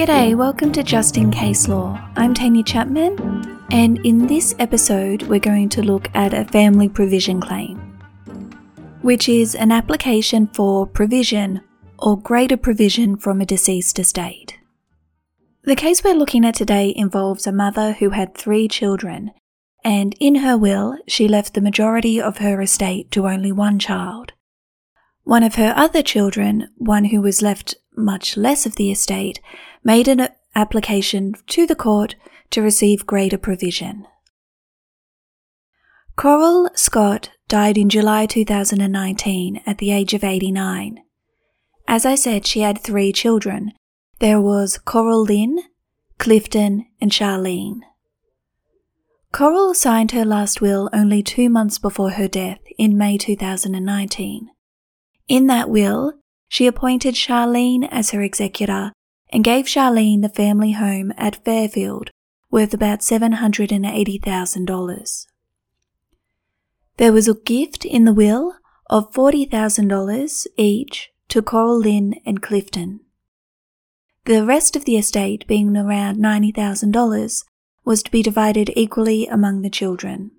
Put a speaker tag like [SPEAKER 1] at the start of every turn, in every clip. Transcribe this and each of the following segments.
[SPEAKER 1] G'day, welcome to Just in Case Law. I'm Tanya Chapman, and in this episode, we're going to look at a family provision claim, which is an application for provision or greater provision from a deceased estate. The case we're looking at today involves a mother who had three children, and in her will, she left the majority of her estate to only one child. One of her other children, one who was left much less of the estate, made an application to the court to receive greater provision. Coral Scott died in July 2019 at the age of 89. As I said, she had three children. There was Coralynne, Clifton, and Charlene. Coral signed her last will only two months before her death in May 2019. In that will, she appointed Charlene as her executor and gave Charlene the family home at Fairfield, worth about $780,000. There was a gift in the will of $40,000 each to Coralynne and Clifton. The rest of the estate, being around $90,000, was to be divided equally among the children.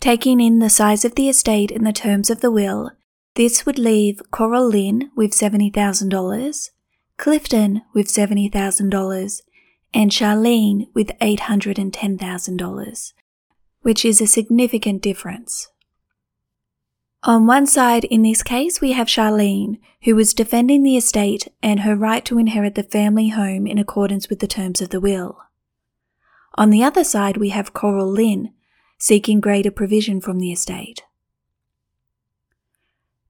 [SPEAKER 1] Taking in the size of the estate in the terms of the will, this would leave Coralynne with $70,000, Clifton with $70,000, and Charlene with $810,000, which is a significant difference. On one side in this case, we have Charlene, who was defending the estate and her right to inherit the family home in accordance with the terms of the will. On the other side, we have Coralynne, seeking greater provision from the estate.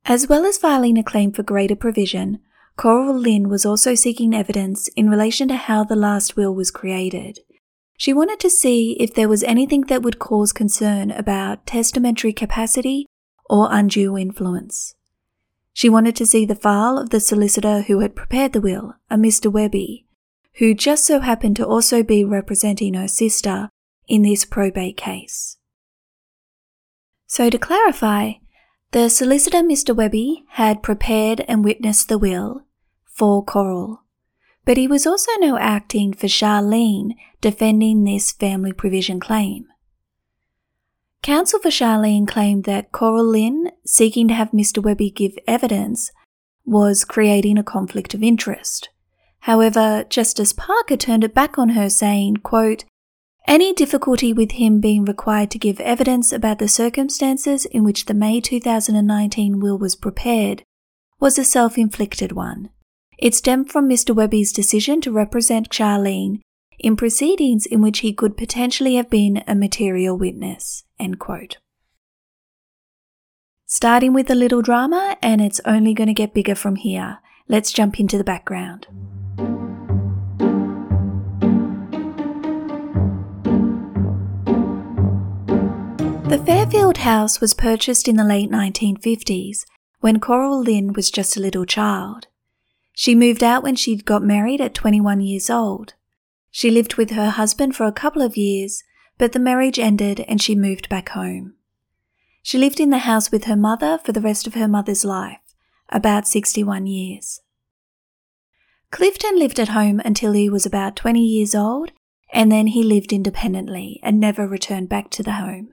[SPEAKER 1] As well as filing a claim for greater provision, Coralynne was also seeking evidence in relation to how the last will was created. She wanted to see if there was anything that would cause concern about testamentary capacity or undue influence. She wanted to see the file of the solicitor who had prepared the will, a Mr. Webby, who just so happened to also be representing her sister in this probate case. So to clarify, the solicitor, Mr. Webby, had prepared and witnessed the will for Coral, but he was also now acting for Charlene defending this family provision claim. Counsel for Charlene claimed that Coralynne, seeking to have Mr. Webby give evidence, was creating a conflict of interest. However, Justice Parker turned it back on her, saying, quote, any difficulty with him being required to give evidence about the circumstances in which the May 2019 will was prepared was a self inflicted one. It stemmed from Mr. Webby's decision to represent Charlene in proceedings in which he could potentially have been a material witness. Starting with a little drama, and it's only going to get bigger from here. Let's jump into the background. The Fairfield house was purchased in the late 1950s when Coralynne was just a little child. She moved out when she'd got married at 21 years old. She lived with her husband for a couple of years, but the marriage ended and she moved back home. She lived in the house with her mother for the rest of her mother's life, about 61 years. Clifton lived at home until he was about 20 years old, and then he lived independently and never returned back to the home.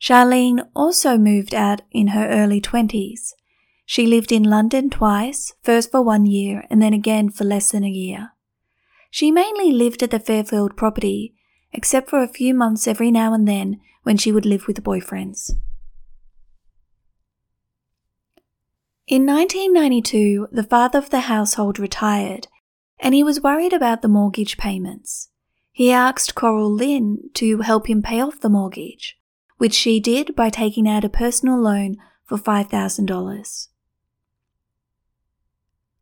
[SPEAKER 1] Charlene also moved out in her early 20s. She lived in London twice, first for one year and then again for less than a year. She mainly lived at the Fairfield property, except for a few months every now and then when she would live with boyfriends. In 1992, the father of the household retired, and he was worried about the mortgage payments. He asked Coralynne to help him pay off the mortgage which she did by taking out a personal loan for $5,000.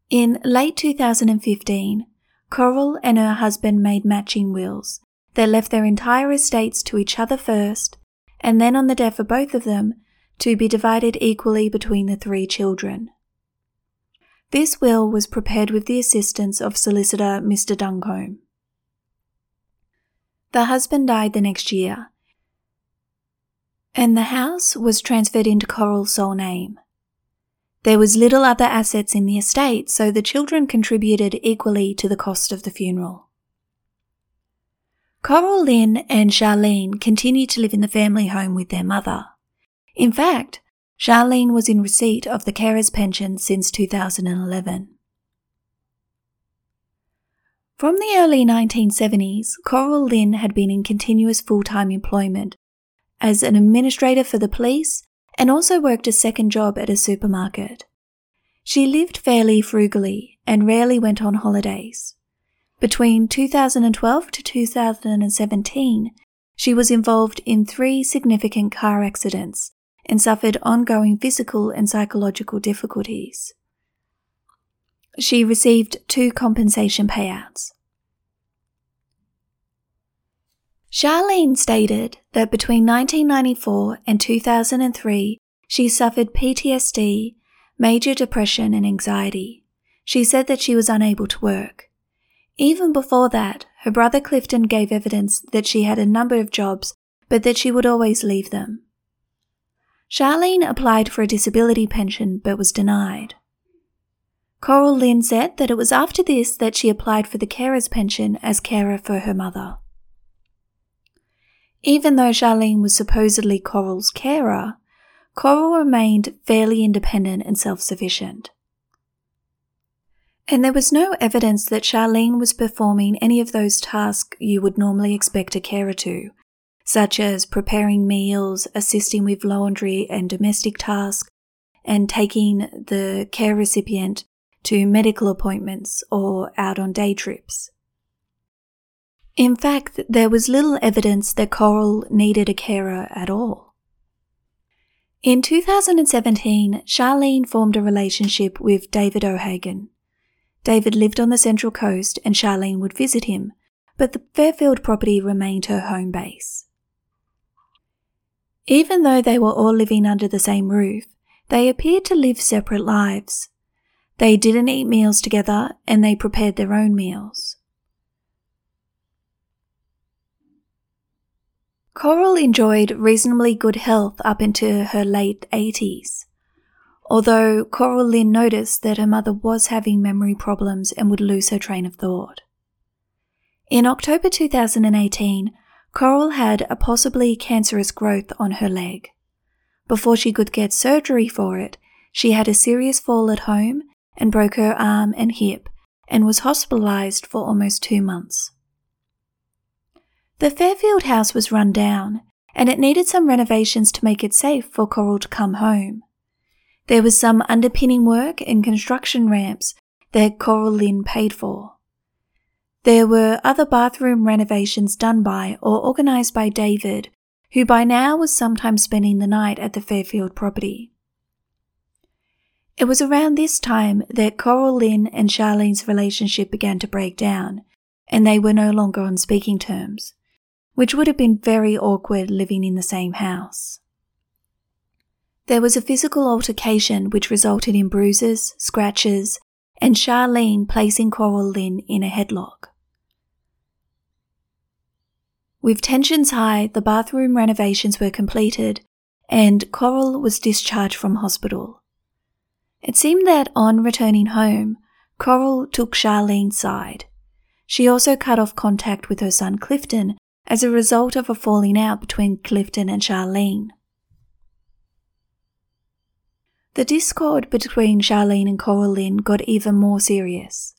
[SPEAKER 1] In late 2015, Coral and her husband made matching wills They left their entire estates to each other first, and then on the death of both of them, to be divided equally between the three children. This will was prepared with the assistance of solicitor Mr. Duncombe. The husband died the next year, and the house was transferred into Coral's sole name. There was little other assets in the estate, so the children contributed equally to the cost of the funeral. Coralynne and Charlene continued to live in the family home with their mother. In fact, Charlene was in receipt of the carer's pension since 2011. From the early 1970s, Coralynne had been in continuous full time employment as an administrator for the police and also worked a second job at a supermarket. She lived fairly frugally and rarely went on holidays. Between 2012 to 2017, she was involved in three significant car accidents and suffered ongoing physical and psychological difficulties. She received two compensation payouts. Charlene stated that between 1994 and 2003, she suffered PTSD, major depression, and anxiety. She said that she was unable to work. Even before that, her brother Clifton gave evidence that she had a number of jobs, but that she would always leave them. Charlene applied for a disability pension but was denied. Coralynne said that it was after this that she applied for the carer's pension as carer for her mother. Even though Charlene was supposedly Coral's carer, Coral remained fairly independent and self sufficient. And there was no evidence that Charlene was performing any of those tasks you would normally expect a carer to, such as preparing meals, assisting with laundry and domestic tasks, and taking the care recipient to medical appointments or out on day trips. In fact, there was little evidence that Coral needed a carer at all. In 2017, Charlene formed a relationship with David O'Hagan. David lived on the Central Coast and Charlene would visit him, but the Fairfield property remained her home base. Even though they were all living under the same roof, they appeared to live separate lives. They didn't eat meals together and they prepared their own meals. Coral enjoyed reasonably good health up into her late 80s, although Coralynne noticed that her mother was having memory problems and would lose her train of thought. In October 2018, Coral had a possibly cancerous growth on her leg. Before she could get surgery for it, she had a serious fall at home and broke her arm and hip and was hospitalized for almost two months. The Fairfield house was run down, and it needed some renovations to make it safe for Coral to come home. There was some underpinning work and construction ramps that Coralynne paid for. There were other bathroom renovations done by or organised by David, who by now was sometimes spending the night at the Fairfield property. It was around this time that Coralynne and Charlene's relationship began to break down, and they were no longer on speaking terms which would have been very awkward living in the same house. There was a physical altercation which resulted in bruises, scratches, and Charlene placing Coralynne in a headlock. With tensions high, the bathroom renovations were completed and Coral was discharged from hospital. It seemed that on returning home, Coral took Charlene's side. She also cut off contact with her son Clifton as a result of a falling out between Clifton and Charlene. The discord between Charlene and Coralynne got even more serious.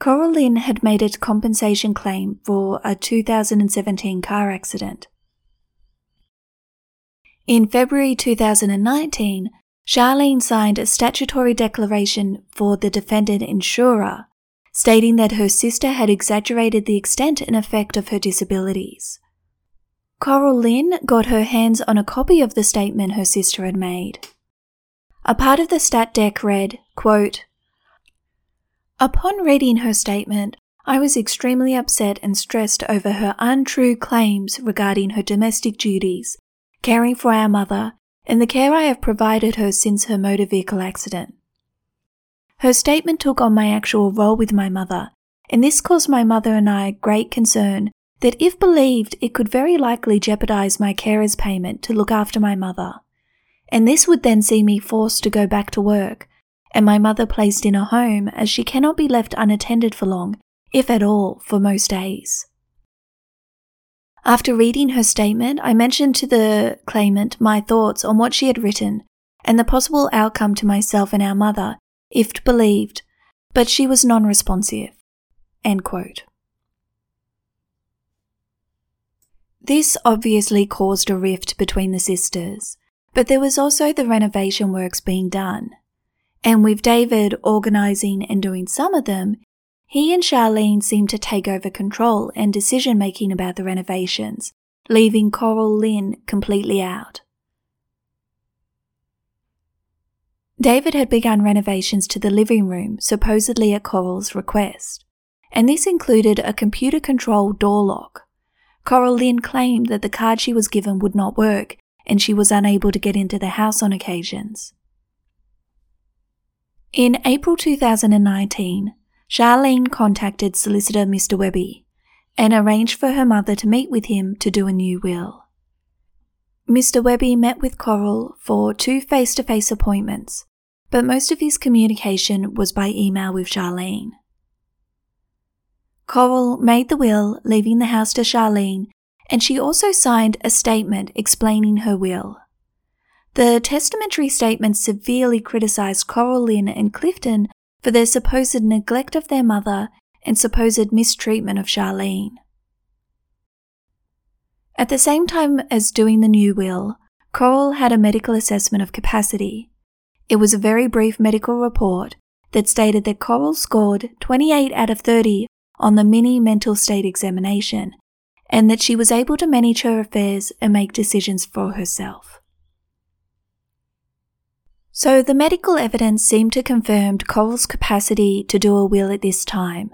[SPEAKER 1] Coralynne had made a compensation claim for a 2017 car accident. In February 2019, Charlene signed a statutory declaration for the defendant insurer stating that her sister had exaggerated the extent and effect of her disabilities. Coralynne got her hands on a copy of the statement her sister had made. A part of the stat dec read, quote, Upon reading her statement, I was extremely upset and stressed over her untrue claims regarding her domestic duties, caring for our mother, and the care I have provided her since her motor vehicle accident. Her statement took on my actual role with my mother, and this caused my mother and I great concern that if believed, it could very likely jeopardize my carer's payment to look after my mother. And this would then see me forced to go back to work, and my mother placed in a home as she cannot be left unattended for long, if at all, for most days. After reading her statement, I mentioned to the claimant my thoughts on what she had written and the possible outcome to myself and our mother, if believed, but she was non responsive. This obviously caused a rift between the sisters, but there was also the renovation works being done. And with David organising and doing some of them, he and Charlene seemed to take over control and decision making about the renovations, leaving Coralynne completely out. David had begun renovations to the living room, supposedly at Coral's request, and this included a computer controlled door lock. Coralynne claimed that the card she was given would not work and she was unable to get into the house on occasions. In April 2019, Charlene contacted solicitor Mr. Webby and arranged for her mother to meet with him to do a new will. Mr. Webby met with Coral for two face to face appointments, but most of his communication was by email with Charlene. Coral made the will, leaving the house to Charlene, and she also signed a statement explaining her will. The testamentary statement severely criticised Coralynne and Clifton for their supposed neglect of their mother and supposed mistreatment of Charlene. At the same time as doing the new will, Coral had a medical assessment of capacity. It was a very brief medical report that stated that Coral scored 28 out of 30 on the mini mental state examination and that she was able to manage her affairs and make decisions for herself. So the medical evidence seemed to confirm Coral's capacity to do a will at this time,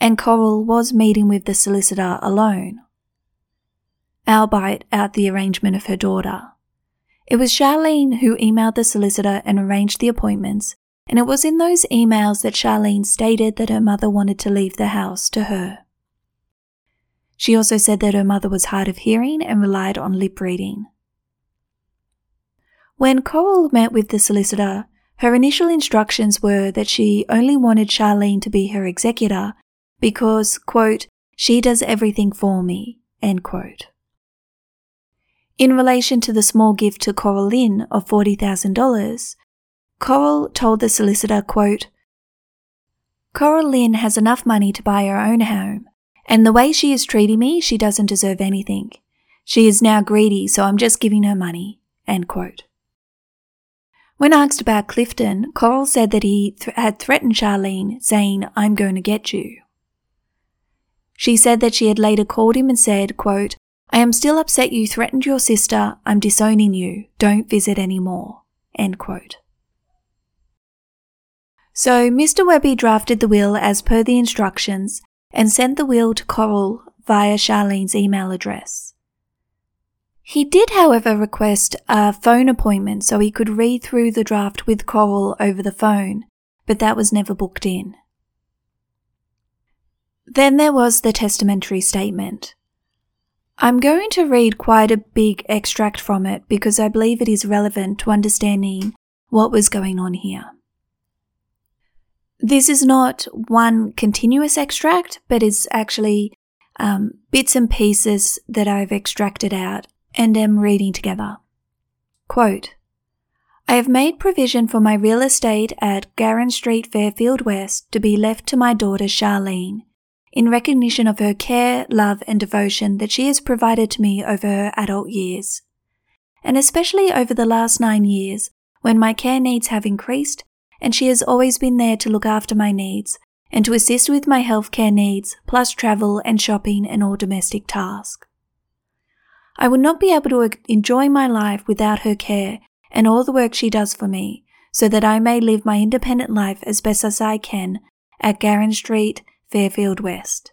[SPEAKER 1] and Coral was meeting with the solicitor alone, albeit at the arrangement of her daughter. It was Charlene who emailed the solicitor and arranged the appointments, and it was in those emails that Charlene stated that her mother wanted to leave the house to her. She also said that her mother was hard of hearing and relied on lip reading. When Coral met with the solicitor, her initial instructions were that she only wanted Charlene to be her executor because, quote, she does everything for me, end quote. In relation to the small gift to Coralynne of $40,000, Coral told the solicitor, quote, Coralynne has enough money to buy her own home, and the way she is treating me, she doesn't deserve anything. She is now greedy, so I'm just giving her money, end quote. When asked about Clifton, Coral said that he th- had threatened Charlene, saying, I'm going to get you. She said that she had later called him and said, quote, I am still upset you threatened your sister. I'm disowning you. Don't visit anymore. End quote. So Mr. Webby drafted the will as per the instructions and sent the will to Coral via Charlene's email address. He did, however, request a phone appointment so he could read through the draft with Coral over the phone, but that was never booked in. Then there was the testamentary statement. I'm going to read quite a big extract from it because I believe it is relevant to understanding what was going on here. This is not one continuous extract, but is actually um, bits and pieces that I've extracted out and am reading together. Quote, I have made provision for my real estate at Garran Street, Fairfield West to be left to my daughter Charlene, in recognition of her care, love, and devotion that she has provided to me over her adult years. And especially over the last nine years, when my care needs have increased, and she has always been there to look after my needs and to assist with my healthcare needs, plus travel and shopping and all domestic tasks. I would not be able to enjoy my life without her care and all the work she does for me, so that I may live my independent life as best as I can at Garran Street, Fairfield West.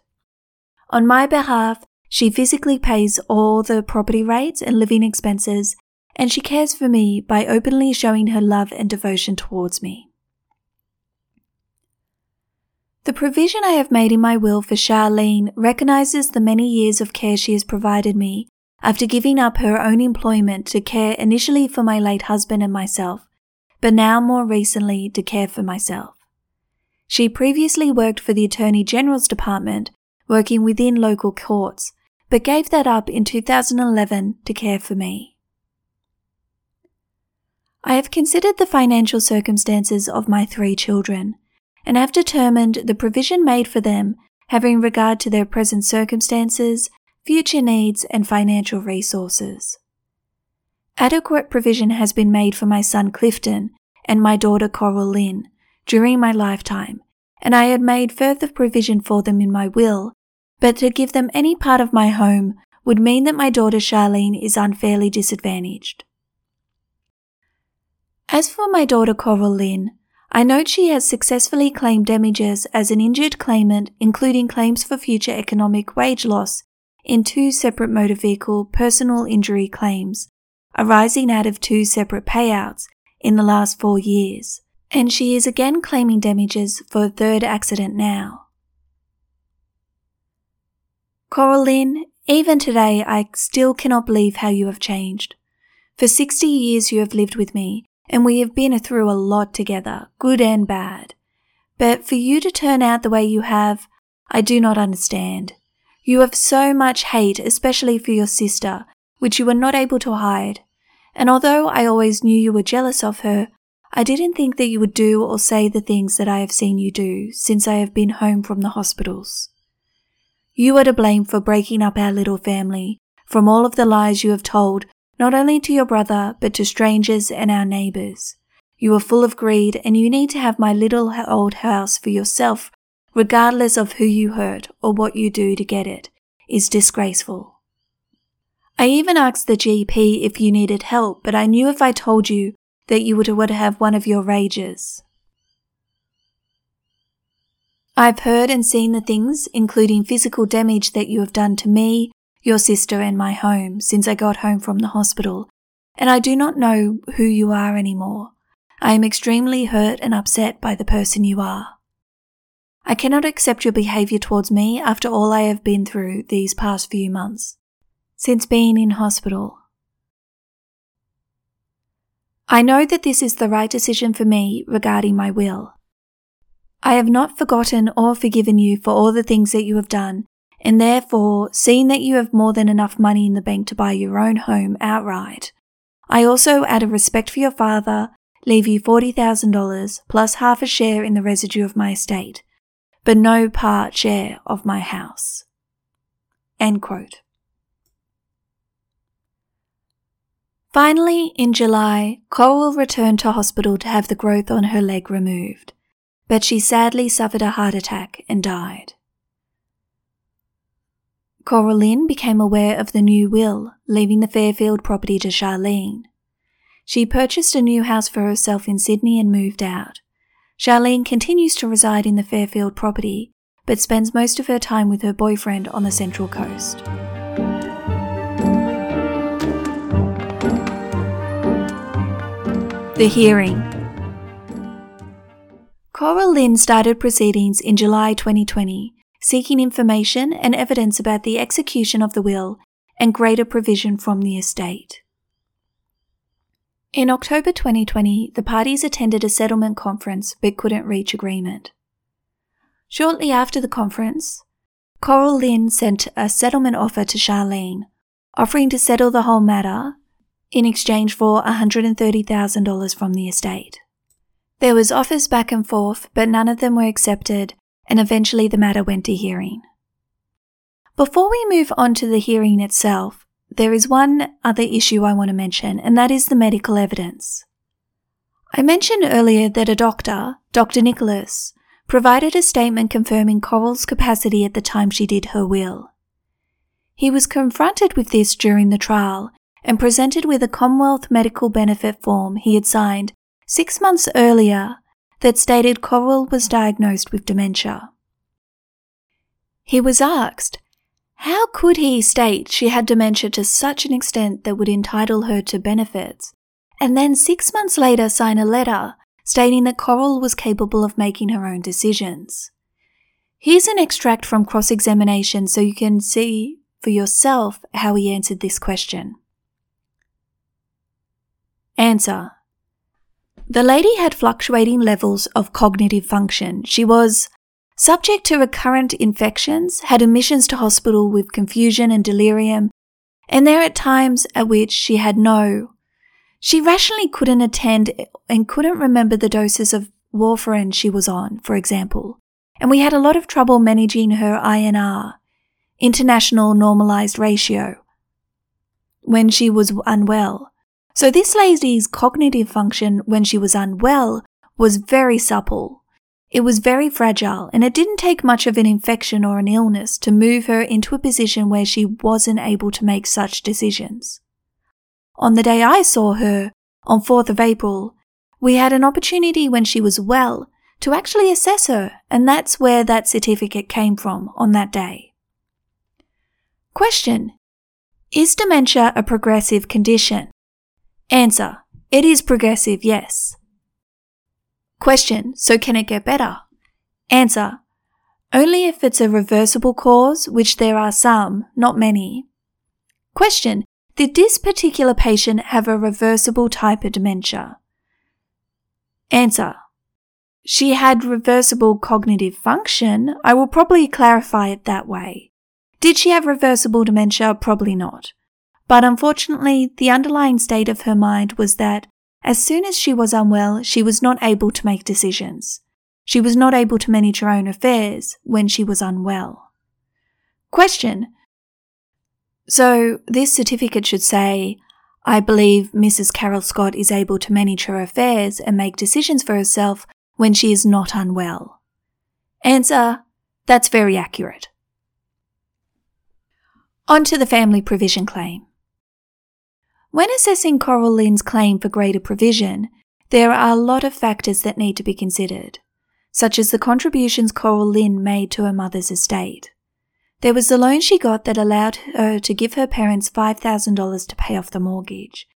[SPEAKER 1] On my behalf, she physically pays all the property rates and living expenses, and she cares for me by openly showing her love and devotion towards me. The provision I have made in my will for Charlene recognizes the many years of care she has provided me after giving up her own employment to care initially for my late husband and myself, but now more recently to care for myself. She previously worked for the Attorney General's Department, working within local courts, but gave that up in 2011 to care for me. I have considered the financial circumstances of my three children and have determined the provision made for them having regard to their present circumstances, future needs, and financial resources. Adequate provision has been made for my son Clifton and my daughter Coralynne during my lifetime, and I had made further provision for them in my will, but to give them any part of my home would mean that my daughter Charlene is unfairly disadvantaged. As for my daughter Coralynne, I note she has successfully claimed damages as an injured claimant, including claims for future economic wage loss in two separate motor vehicle personal injury claims, arising out of two separate payouts in the last four years, and she is again claiming damages for a third accident now. Coralynne, even today I still cannot believe how you have changed. For 60 years you have lived with me, and we have been through a lot together, good and bad. But for you to turn out the way you have, I do not understand. You have so much hate, especially for your sister, which you were not able to hide. And although I always knew you were jealous of her, I didn't think that you would do or say the things that I have seen you do since I have been home from the hospitals. You are to blame for breaking up our little family, from all of the lies you have told not only to your brother, but to strangers and our neighbors. You are full of greed and you need to have my little old house for yourself, regardless of who you hurt or what you do to get it, is disgraceful. I even asked the GP if you needed help, but I knew if I told you that you would have one of your rages. I've heard and seen the things, including physical damage that you have done to me, your sister and my home since I got home from the hospital, and I do not know who you are anymore. I am extremely hurt and upset by the person you are. I cannot accept your behavior towards me after all I have been through these past few months, since being in hospital. I know that this is the right decision for me regarding my will. I have not forgotten or forgiven you for all the things that you have done and therefore, seeing that you have more than enough money in the bank to buy your own home outright, I also, out of respect for your father, leave you $40,000 plus half a share in the residue of my estate, but no part share of my house. End quote. Finally, in July, Coral returned to hospital to have the growth on her leg removed, but she sadly suffered a heart attack and died. Coralynne became aware of the new will, leaving the Fairfield property to Charlene. She purchased a new house for herself in Sydney and moved out. Charlene continues to reside in the Fairfield property, but spends most of her time with her boyfriend on the Central Coast. The hearing. Coralynne started proceedings in July 2020 seeking information and evidence about the execution of the will and greater provision from the estate. In October 2020, the parties attended a settlement conference but couldn't reach agreement. Shortly after the conference, Coralynne sent a settlement offer to Charlene, offering to settle the whole matter in exchange for $130,000 from the estate. There was offers back and forth, but none of them were accepted, and eventually the matter went to hearing. Before we move on to the hearing itself, there is one other issue I want to mention, and that is the medical evidence. I mentioned earlier that a doctor, Dr. Nicholas, provided a statement confirming Coral's capacity at the time she did her will. He was confronted with this during the trial and presented with a Commonwealth medical benefit form he had signed six months earlier that stated Coral was diagnosed with dementia. He was asked, how could he state she had dementia to such an extent that would entitle her to benefits, and then six months later sign a letter stating that Coral was capable of making her own decisions? Here's an extract from cross examination so you can see for yourself how he answered this question. Answer The lady had fluctuating levels of cognitive function. She was subject to recurrent infections, had admissions to hospital with confusion and delirium, and there are times at which she had no. She rationally couldn't attend and couldn't remember the doses of warfarin she was on, for example, and we had a lot of trouble managing her INR, international normalized ratio, when she was unwell. So this lady's cognitive function when she was unwell was very supple. It was very fragile, and it didn't take much of an infection or an illness to move her into a position where she wasn't able to make such decisions. On the day I saw her, on 4th of April, we had an opportunity when she was well to actually assess her, and that's where that certificate came from on that day. Question Is dementia a progressive condition? Answer It is progressive, yes. Question So can it get better? Answer Only if it's a reversible cause, which there are some, not many. Question Did this particular patient have a reversible type of dementia? Answer She had reversible cognitive function. I will probably clarify it that way. Did she have reversible dementia? Probably not. But unfortunately, the underlying state of her mind was that as soon as she was unwell, she was not able to make decisions. She was not able to manage her own affairs when she was unwell. Question. So, this certificate should say, I believe Mrs. Coral Scott is able to manage her affairs and make decisions for herself when she is not unwell. Answer. That's very accurate. On to the family provision claim. When assessing Coralynne's claim for greater provision, there are a lot of factors that need to be considered, such as the contributions Coralynne made to her mother's estate. There was the loan she got that allowed her to give her parents $5,000 to pay off the mortgage.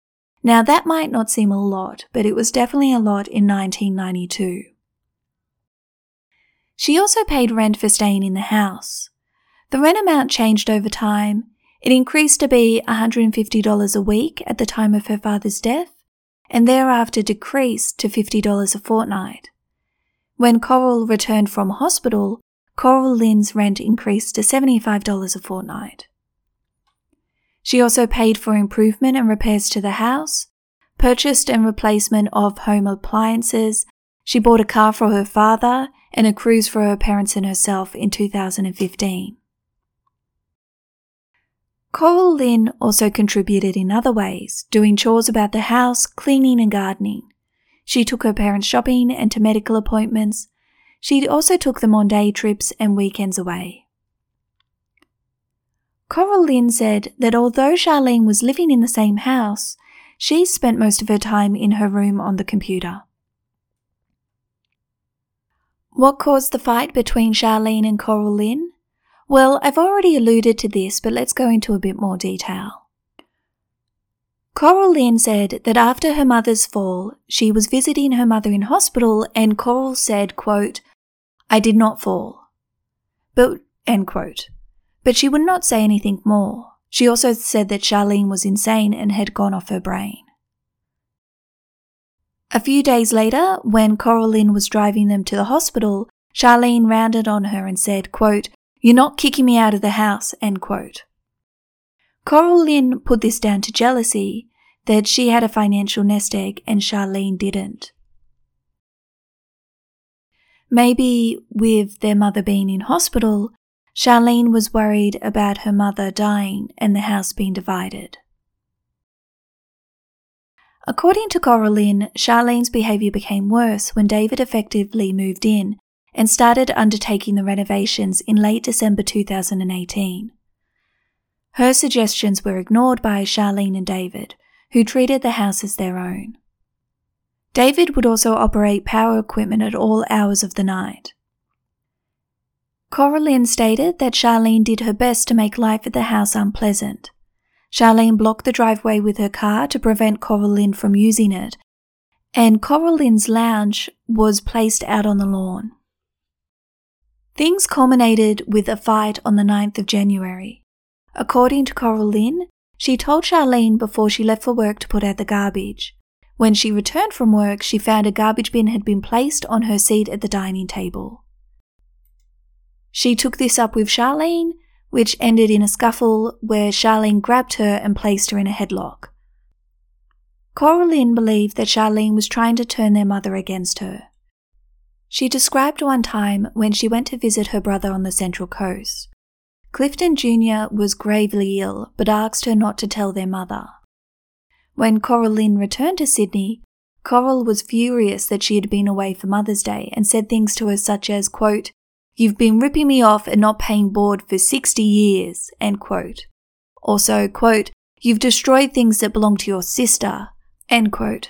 [SPEAKER 1] Now that might not seem a lot, but it was definitely a lot in 1992. She also paid rent for staying in the house. The rent amount changed over time, it increased to be $150 a week at the time of her father's death, and thereafter decreased to $50 a fortnight. When Coral returned from hospital, Coralynne's rent increased to $75 a fortnight. She also paid for improvement and repairs to the house, purchased and replacement of home appliances. She bought a car for her father and a cruise for her parents and herself in 2015. Coralynne also contributed in other ways, doing chores about the house, cleaning and gardening. She took her parents shopping and to medical appointments. She also took them on day trips and weekends away. Coralynne said that although Charlene was living in the same house, she spent most of her time in her room on the computer. What caused the fight between Charlene and Coralynne? Well, I've already alluded to this, but let's go into a bit more detail. Coralynne said that after her mother's fall, she was visiting her mother in hospital and Coral said, quote, I did not fall. But, end quote. But she would not say anything more. She also said that Charlene was insane and had gone off her brain. A few days later, when Coralynne was driving them to the hospital, Charlene rounded on her and said, quote, you're not kicking me out of the house, end quote. Coralynne put this down to jealousy that she had a financial nest egg and Charlene didn't. Maybe with their mother being in hospital, Charlene was worried about her mother dying and the house being divided. According to Coralynne, Charlene's behaviour became worse when David effectively moved in and started undertaking the renovations in late December 2018. Her suggestions were ignored by Charlene and David, who treated the house as their own. David would also operate power equipment at all hours of the night. Coralynne stated that Charlene did her best to make life at the house unpleasant. Charlene blocked the driveway with her car to prevent Coralynne from using it, and Coralynne's lounge was placed out on the lawn. Things culminated with a fight on the 9th of January. According to Coralynne, she told Charlene before she left for work to put out the garbage. When she returned from work, she found a garbage bin had been placed on her seat at the dining table. She took this up with Charlene, which ended in a scuffle where Charlene grabbed her and placed her in a headlock. Coralynne believed that Charlene was trying to turn their mother against her. She described one time when she went to visit her brother on the Central Coast. Clifton Jr. was gravely ill but asked her not to tell their mother. When Coralynne returned to Sydney, Coral was furious that she had been away for Mother's Day and said things to her such as, quote, You've been ripping me off and not paying board for 60 years, end quote. Also, quote, You've destroyed things that belong to your sister, end quote.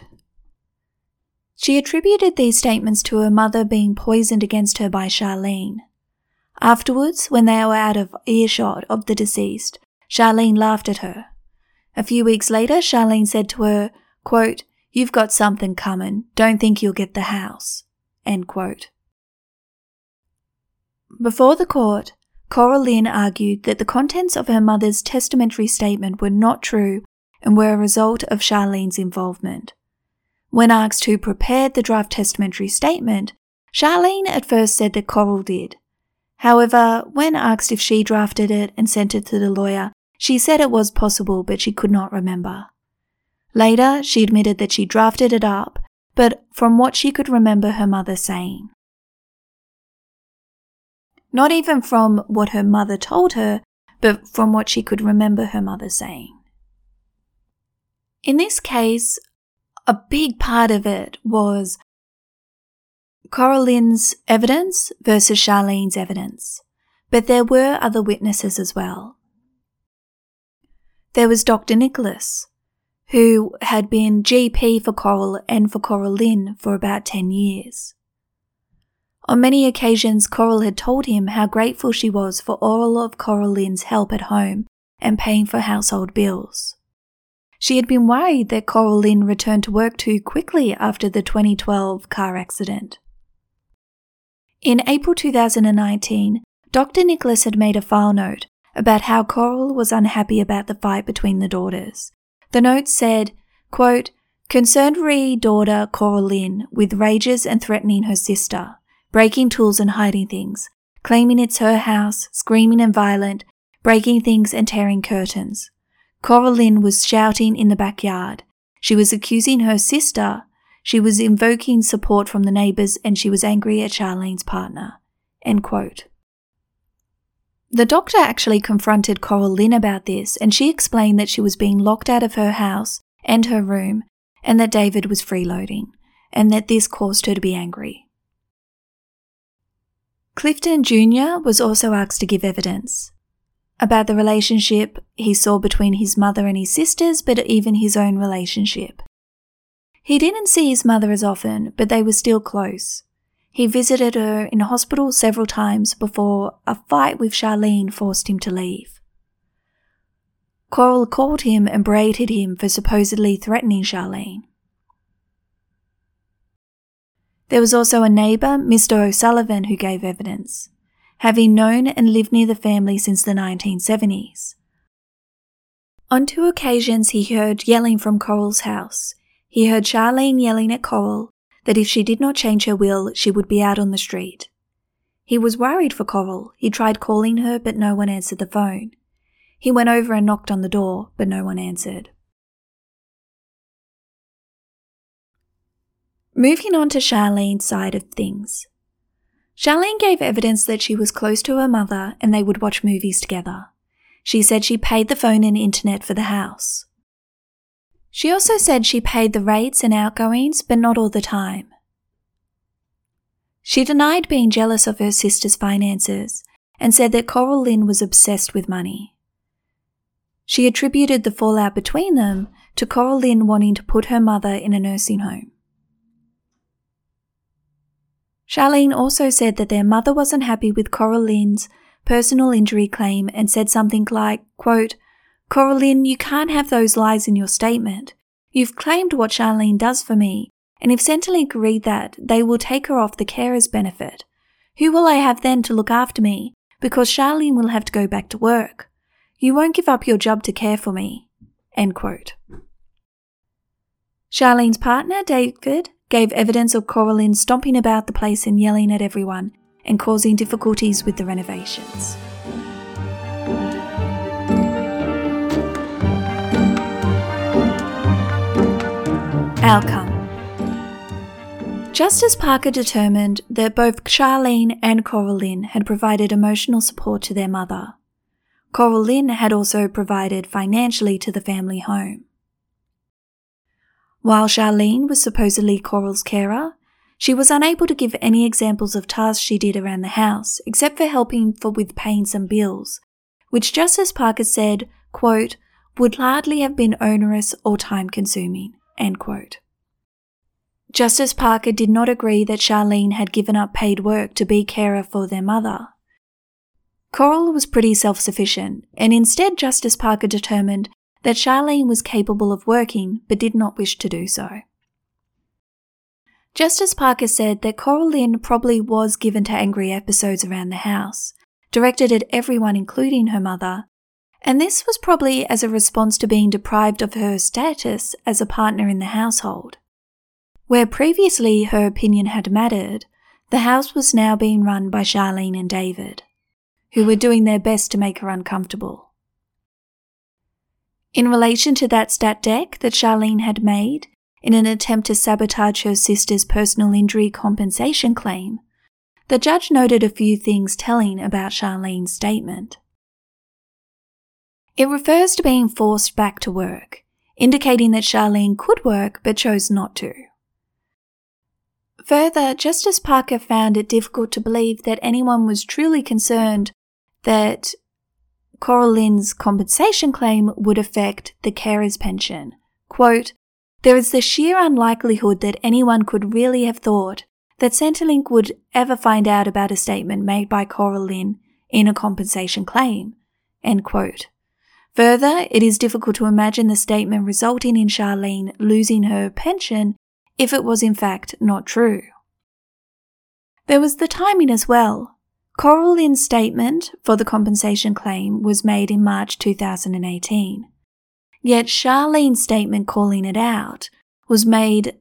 [SPEAKER 1] She attributed these statements to her mother being poisoned against her by Charlene. Afterwards, when they were out of earshot of the deceased, Charlene laughed at her. A few weeks later, Charlene said to her, quote, You've got something coming. Don't think you'll get the house. End quote. Before the court, Coralynne argued that the contents of her mother's testamentary statement were not true and were a result of Charlene's involvement. When asked who prepared the draft testamentary statement, Charlene at first said that Coral did. However, when asked if she drafted it and sent it to the lawyer, she said it was possible but she could not remember. Later, she admitted that she drafted it up, but from what she could remember her mother saying. Not even from what her mother told her, but from what she could remember her mother saying. In this case, a big part of it was Coralynne's evidence versus Charlene's evidence, but there were other witnesses as well. There was Dr. Nicholas, who had been GP for Coral and for Coralynne for about 10 years. On many occasions, Coral had told him how grateful she was for all of Coralynne's help at home and paying for household bills. She had been worried that Coralynne returned to work too quickly after the 2012 car accident. In April 2019, Dr. Nicholas had made a file note about how Coral was unhappy about the fight between the daughters. The note said, quote, Concerned re daughter Coralynne with rages and threatening her sister, breaking tools and hiding things, claiming it's her house, screaming and violent, breaking things and tearing curtains. Coralynne was shouting in the backyard. She was accusing her sister. She was invoking support from the neighbours and she was angry at Charlene's partner. End quote. The doctor actually confronted Coralynne about this and she explained that she was being locked out of her house and her room and that David was freeloading and that this caused her to be angry. Clifton Jr. was also asked to give evidence about the relationship he saw between his mother and his sisters, but even his own relationship. He didn't see his mother as often, but they were still close. He visited her in hospital several times before a fight with Charlene forced him to leave. Coral called him and berated him for supposedly threatening Charlene. There was also a neighbour, Mr. O'Sullivan, who gave evidence having known and lived near the family since the 1970s. On two occasions, he heard yelling from Coral's house. He heard Charlene yelling at Coral that if she did not change her will, she would be out on the street. He was worried for Coral. He tried calling her, but no one answered the phone. He went over and knocked on the door, but no one answered. Moving on to Charlene's side of things. Charlene gave evidence that she was close to her mother and they would watch movies together. She said she paid the phone and internet for the house. She also said she paid the rates and outgoings, but not all the time. She denied being jealous of her sister's finances and said that Coralynne was obsessed with money. She attributed the fallout between them to Coralynne wanting to put her mother in a nursing home. Charlene also said that their mother wasn't happy with Coralynne's personal injury claim and said something like, quote, Coralynne, you can't have those lies in your statement. You've claimed what Charlene does for me, and if Centrelink read that, they will take her off the carer's benefit. Who will I have then to look after me? Because Charlene will have to go back to work. You won't give up your job to care for me. End quote. Charlene's partner, David, gave evidence of Coralynne stomping about the place and yelling at everyone and causing difficulties with the renovations. Outcome Justice Parker determined that both Charlene and Coralynne had provided emotional support to their mother. Coralynne had also provided financially to the family home. While Charlene was supposedly Coral's carer, she was unable to give any examples of tasks she did around the house, except for helping for with paying some bills, which Justice Parker said, quote, would hardly have been onerous or time consuming, end quote. Justice Parker did not agree that Charlene had given up paid work to be carer for their mother. Coral was pretty self sufficient, and instead Justice Parker determined that Charlene was capable of working but did not wish to do so. Justice Parker said that Coralynne probably was given to angry episodes around the house, directed at everyone including her mother, and this was probably as a response to being deprived of her status as a partner in the household. Where previously her opinion had mattered, the house was now being run by Charlene and David, who were doing their best to make her uncomfortable. In relation to that stat dec that Charlene had made in an attempt to sabotage her sister's personal injury compensation claim, the judge noted a few things telling about Charlene's statement. It refers to being forced back to work, indicating that Charlene could work but chose not to. Further, Justice Parker found it difficult to believe that anyone was truly concerned that Coralynne's compensation claim would affect the carer's pension. Quote, there is the sheer unlikelihood that anyone could really have thought that Centrelink would ever find out about a statement made by Coralynne in a compensation claim. End quote. Further, it is difficult to imagine the statement resulting in Charlene losing her pension if it was in fact not true. There was the timing as well. Coralynne's statement for the compensation claim was made in March 2018. Yet Charlene's statement calling it out was made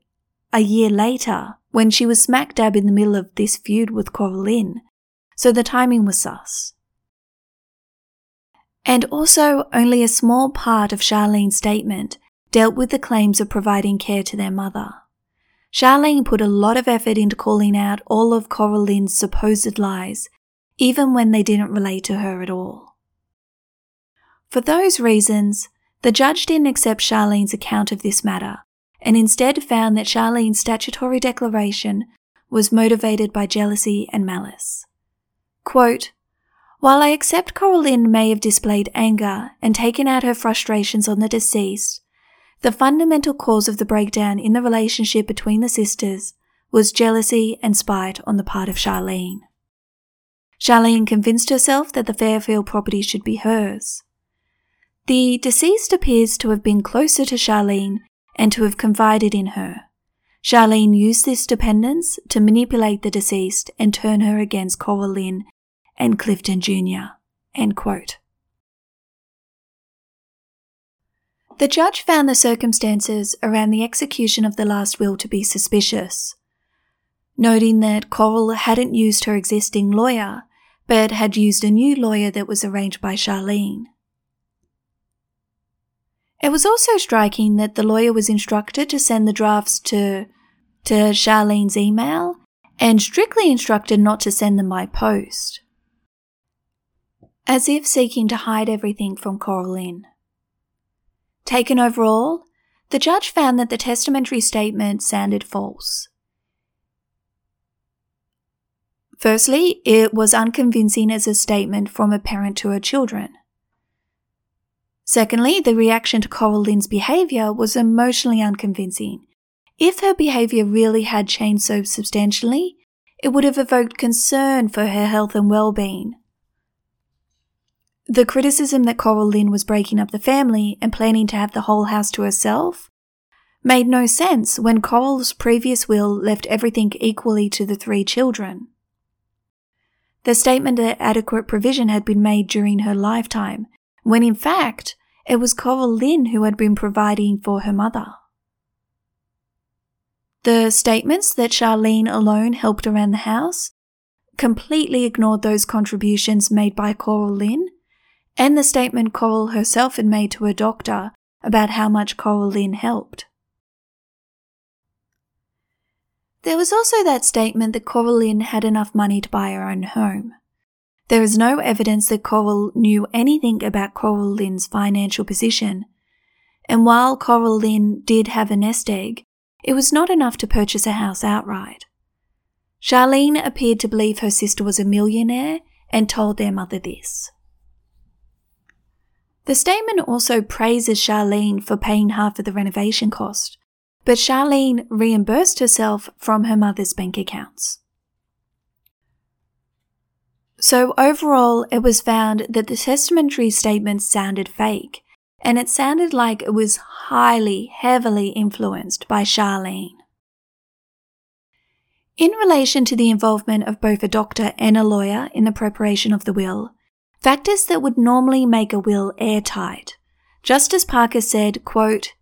[SPEAKER 1] a year later when she was smack dab in the middle of this feud with Coralynne, so the timing was sus. And also, only a small part of Charlene's statement dealt with the claims of providing care to their mother. Charlene put a lot of effort into calling out all of Coralynne's supposed lies even when they didn't relate to her at all. For those reasons, the judge didn't accept Charlene's account of this matter and instead found that Charlene's statutory declaration was motivated by jealousy and malice. Quote, While I accept Coralynne may have displayed anger and taken out her frustrations on the deceased, the fundamental cause of the breakdown in the relationship between the sisters was jealousy and spite on the part of Charlene. Charlene convinced herself that the Fairfield property should be hers. The deceased appears to have been closer to Charlene and to have confided in her. Charlene used this dependence to manipulate the deceased and turn her against Coralynne and Clifton Jr. The judge found the circumstances around the execution of the last will to be suspicious noting that Coral hadn't used her existing lawyer, but had used a new lawyer that was arranged by Charlene. It was also striking that the lawyer was instructed to send the drafts to, to Charlene's email and strictly instructed not to send them by post, as if seeking to hide everything from Coralynne. Taken overall, the judge found that the testamentary statement sounded false. Firstly, it was unconvincing as a statement from a parent to her children. Secondly, the reaction to Coralynne's behaviour was emotionally unconvincing. If her behaviour really had changed so substantially, it would have evoked concern for her health and well-being. The criticism that Coralynne was breaking up the family and planning to have the whole house to herself made no sense when Coral's previous will left everything equally to the three children. The statement that adequate provision had been made during her lifetime, when in fact, it was Coralynne who had been providing for her mother. The statements that Charlene alone helped around the house completely ignored those contributions made by Coralynne and the statement Coral herself had made to her doctor about how much Coralynne helped. There was also that statement that Coralynne had enough money to buy her own home. There is no evidence that Coral knew anything about Coralynne's financial position, and while Coralynne did have a nest egg, it was not enough to purchase a house outright. Charlene appeared to believe her sister was a millionaire and told their mother this. The statement also praises Charlene for paying half of the renovation cost, but Charlene reimbursed herself from her mother's bank accounts. So overall, it was found that the testamentary statement sounded fake, and it sounded like it was highly, heavily influenced by Charlene. In relation to the involvement of both a doctor and a lawyer in the preparation of the will, factors that would normally make a will airtight, Justice Parker said, quote,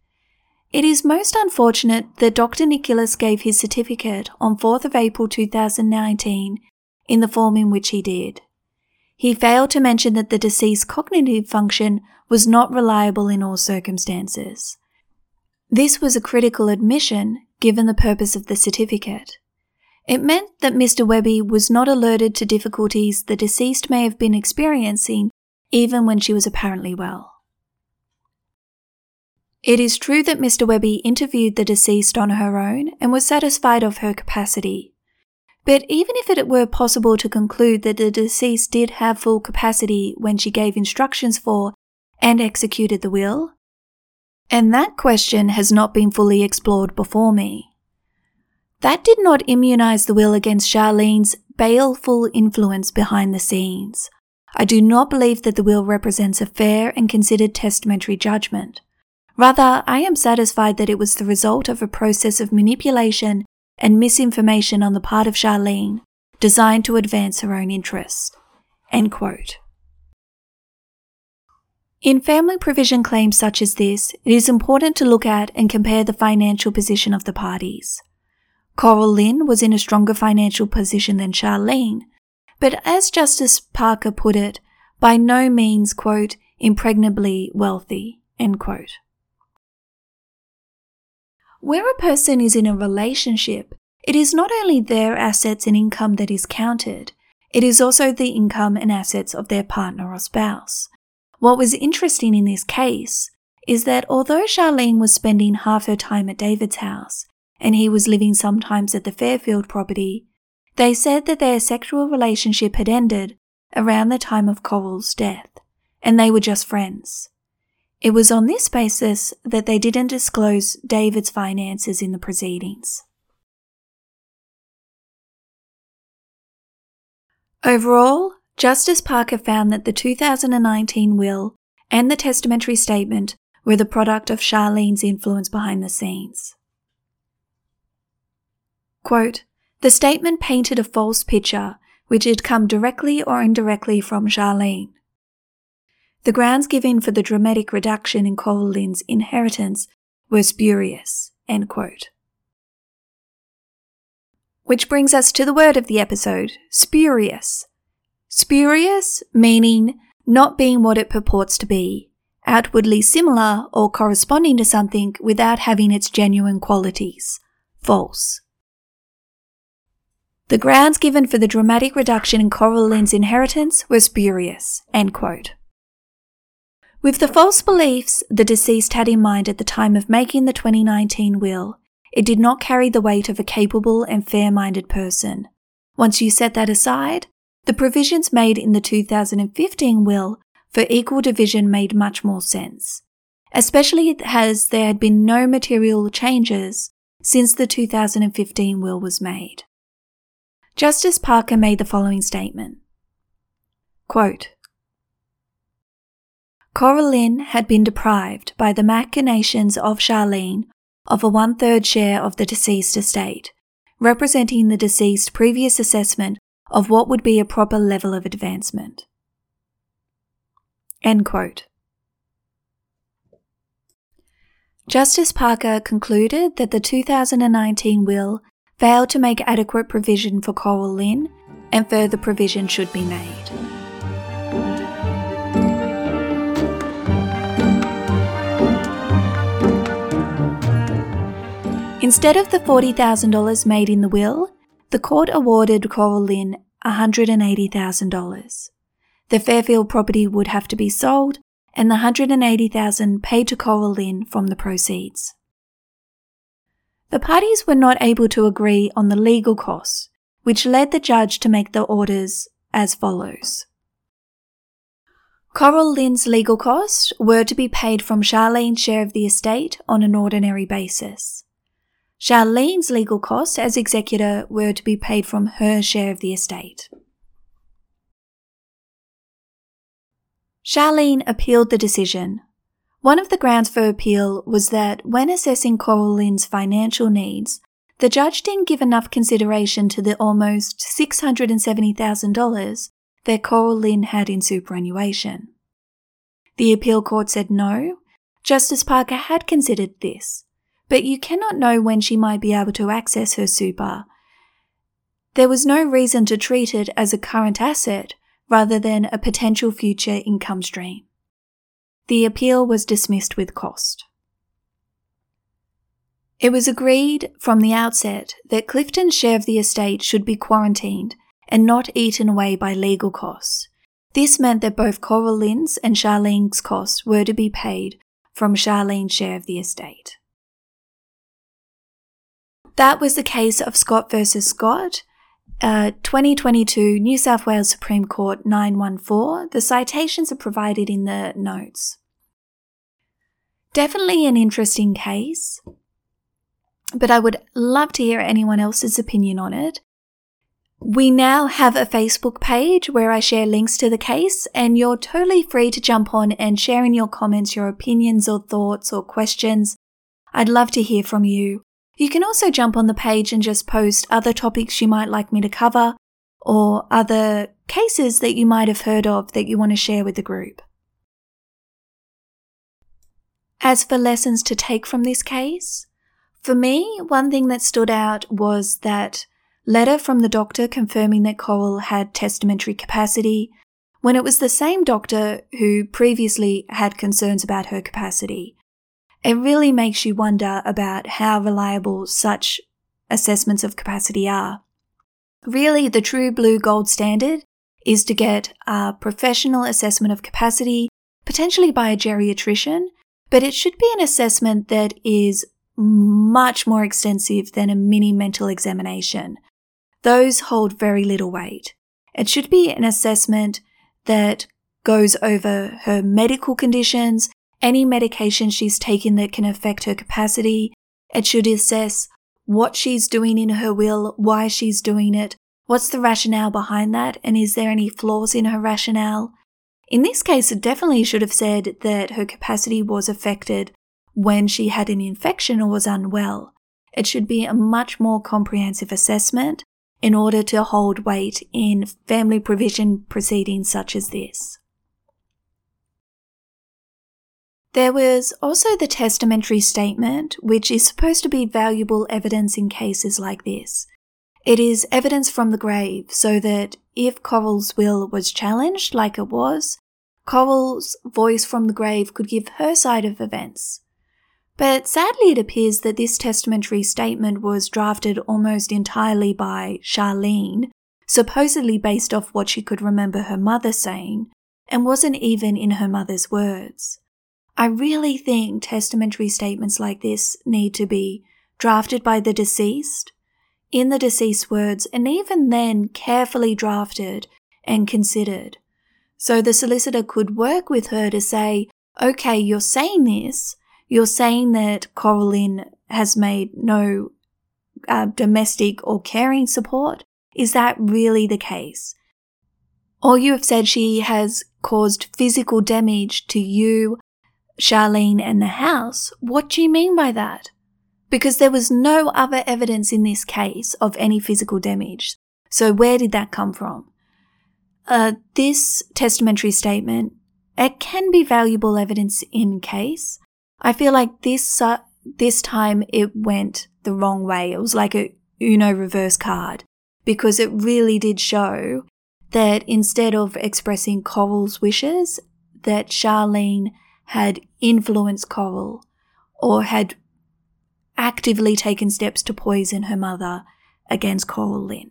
[SPEAKER 1] It is most unfortunate that Dr. Nicholas gave his certificate on 4th of April 2019 in the form in which he did. He failed to mention that the deceased's cognitive function was not reliable in all circumstances. This was a critical admission given the purpose of the certificate. It meant that Mr. Webby was not alerted to difficulties the deceased may have been experiencing even when she was apparently well. It is true that Mr. Webby interviewed the deceased on her own and was satisfied of her capacity. But even if it were possible to conclude that the deceased did have full capacity when she gave instructions for and executed the will, and that question has not been fully explored before me. That did not immunize the will against Charlene's baleful influence behind the scenes. I do not believe that the will represents a fair and considered testamentary judgment. Rather, I am satisfied that it was the result of a process of manipulation and misinformation on the part of Charlene designed to advance her own interests. In family provision claims such as this, it is important to look at and compare the financial position of the parties. Coralynne was in a stronger financial position than Charlene, but as Justice Parker put it, by no means, quote, impregnably wealthy, end quote. Where a person is in a relationship, it is not only their assets and income that is counted, it is also the income and assets of their partner or spouse. What was interesting in this case is that although Charlene was spending half her time at David's house, and he was living sometimes at the Fairfield property, they said that their sexual relationship had ended around the time of Coral's death, and they were just friends. It was on this basis that they didn't disclose David's finances in the proceedings. Overall, Justice Parker found that the 2019 will and the testamentary statement were the product of Charlene's influence behind the scenes. Quote, the statement painted a false picture which had come directly or indirectly from Charlene. The grounds given for the dramatic reduction in Coral inheritance were spurious. Which brings us to the word of the episode spurious. Spurious meaning not being what it purports to be, outwardly similar or corresponding to something without having its genuine qualities. False. The grounds given for the dramatic reduction in Coralynne's inheritance were spurious. With the false beliefs the deceased had in mind at the time of making the 2019 will, it did not carry the weight of a capable and fair minded person. Once you set that aside, the provisions made in the 2015 will for equal division made much more sense, especially as there had been no material changes since the 2015 will was made. Justice Parker made the following statement Quote, Coralynne had been deprived by the machinations of Charlene of a one third share of the deceased estate, representing the deceased's previous assessment of what would be a proper level of advancement. End quote. Justice Parker concluded that the 2019 will failed to make adequate provision for Coralynne and further provision should be made. Instead of the $40,000 made in the will, the court awarded Coralynne $180,000. The Fairfield property would have to be sold and the 180,000 paid to Coralynne from the proceeds. The parties were not able to agree on the legal costs, which led the judge to make the orders as follows. Coralynne's legal costs were to be paid from Charlene's share of the estate on an ordinary basis. Charlene's legal costs as executor were to be paid from her share of the estate. Charlene appealed the decision. One of the grounds for appeal was that when assessing Coralynne's financial needs, the judge didn't give enough consideration to the almost $670,000 that Coralynne had in superannuation. The appeal court said no, Justice Parker had considered this, but you cannot know when she might be able to access her super. There was no reason to treat it as a current asset rather than a potential future income stream. The appeal was dismissed with cost. It was agreed from the outset that Clifton's share of the estate should be quarantined and not eaten away by legal costs. This meant that both Coralynne's and Charlene's costs were to be paid from Charlene's share of the estate. That was the case of Scott versus Scott, uh, 2022 New South Wales Supreme Court 914. The citations are provided in the notes. Definitely an interesting case, but I would love to hear anyone else's opinion on it. We now have a Facebook page where I share links to the case, and you're totally free to jump on and share in your comments your opinions or thoughts or questions. I'd love to hear from you. You can also jump on the page and just post other topics you might like me to cover or other cases that you might have heard of that you want to share with the group. As for lessons to take from this case, for me, one thing that stood out was that letter from the doctor confirming that Coral had testamentary capacity when it was the same doctor who previously had concerns about her capacity. It really makes you wonder about how reliable such assessments of capacity are. Really, the true blue gold standard is to get a professional assessment of capacity, potentially by a geriatrician, but it should be an assessment that is much more extensive than a mini mental examination. Those hold very little weight. It should be an assessment that goes over her medical conditions, any medication she's taken that can affect her capacity. It should assess what she's doing in her will, why she's doing it, what's the rationale behind that, and is there any flaws in her rationale. In this case, it definitely should have said that her capacity was affected when she had an infection or was unwell. It should be a much more comprehensive assessment in order to hold weight in family provision proceedings such as this. There was also the testamentary statement, which is supposed to be valuable evidence in cases like this. It is evidence from the grave, so that if Coral's will was challenged, like it was, Coral's voice from the grave could give her side of events. But sadly, it appears that this testamentary statement was drafted almost entirely by Charlene, supposedly based off what she could remember her mother saying, and wasn't even in her mother's words. I really think testamentary statements like this need to be drafted by the deceased, in the deceased's words, and even then carefully drafted and considered. So the solicitor could work with her to say, okay, you're saying this, you're saying that Coralynne has made no uh, domestic or caring support. Is that really the case? Or you have said she has caused physical damage to you Charlene and the house, what do you mean by that? Because there was no other evidence in this case of any physical damage. So where did that come from? Uh, this testamentary statement, it can be valuable evidence in case, I feel like this uh, this time it went the wrong way. It was like a Uno reverse card because it really did show that instead of expressing Coral's wishes, that Charlene had influenced Coral or had actively taken steps to poison her mother against Coralynne.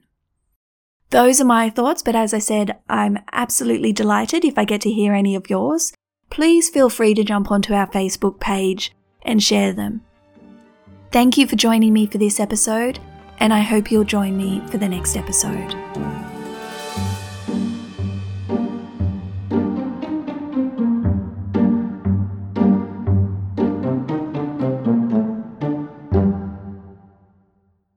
[SPEAKER 1] Those are my thoughts, but as I said, I'm absolutely delighted if I get to hear any of yours. Please feel free to jump onto our Facebook page and share them. Thank you for joining me for this episode, and I hope you'll join me for the next episode.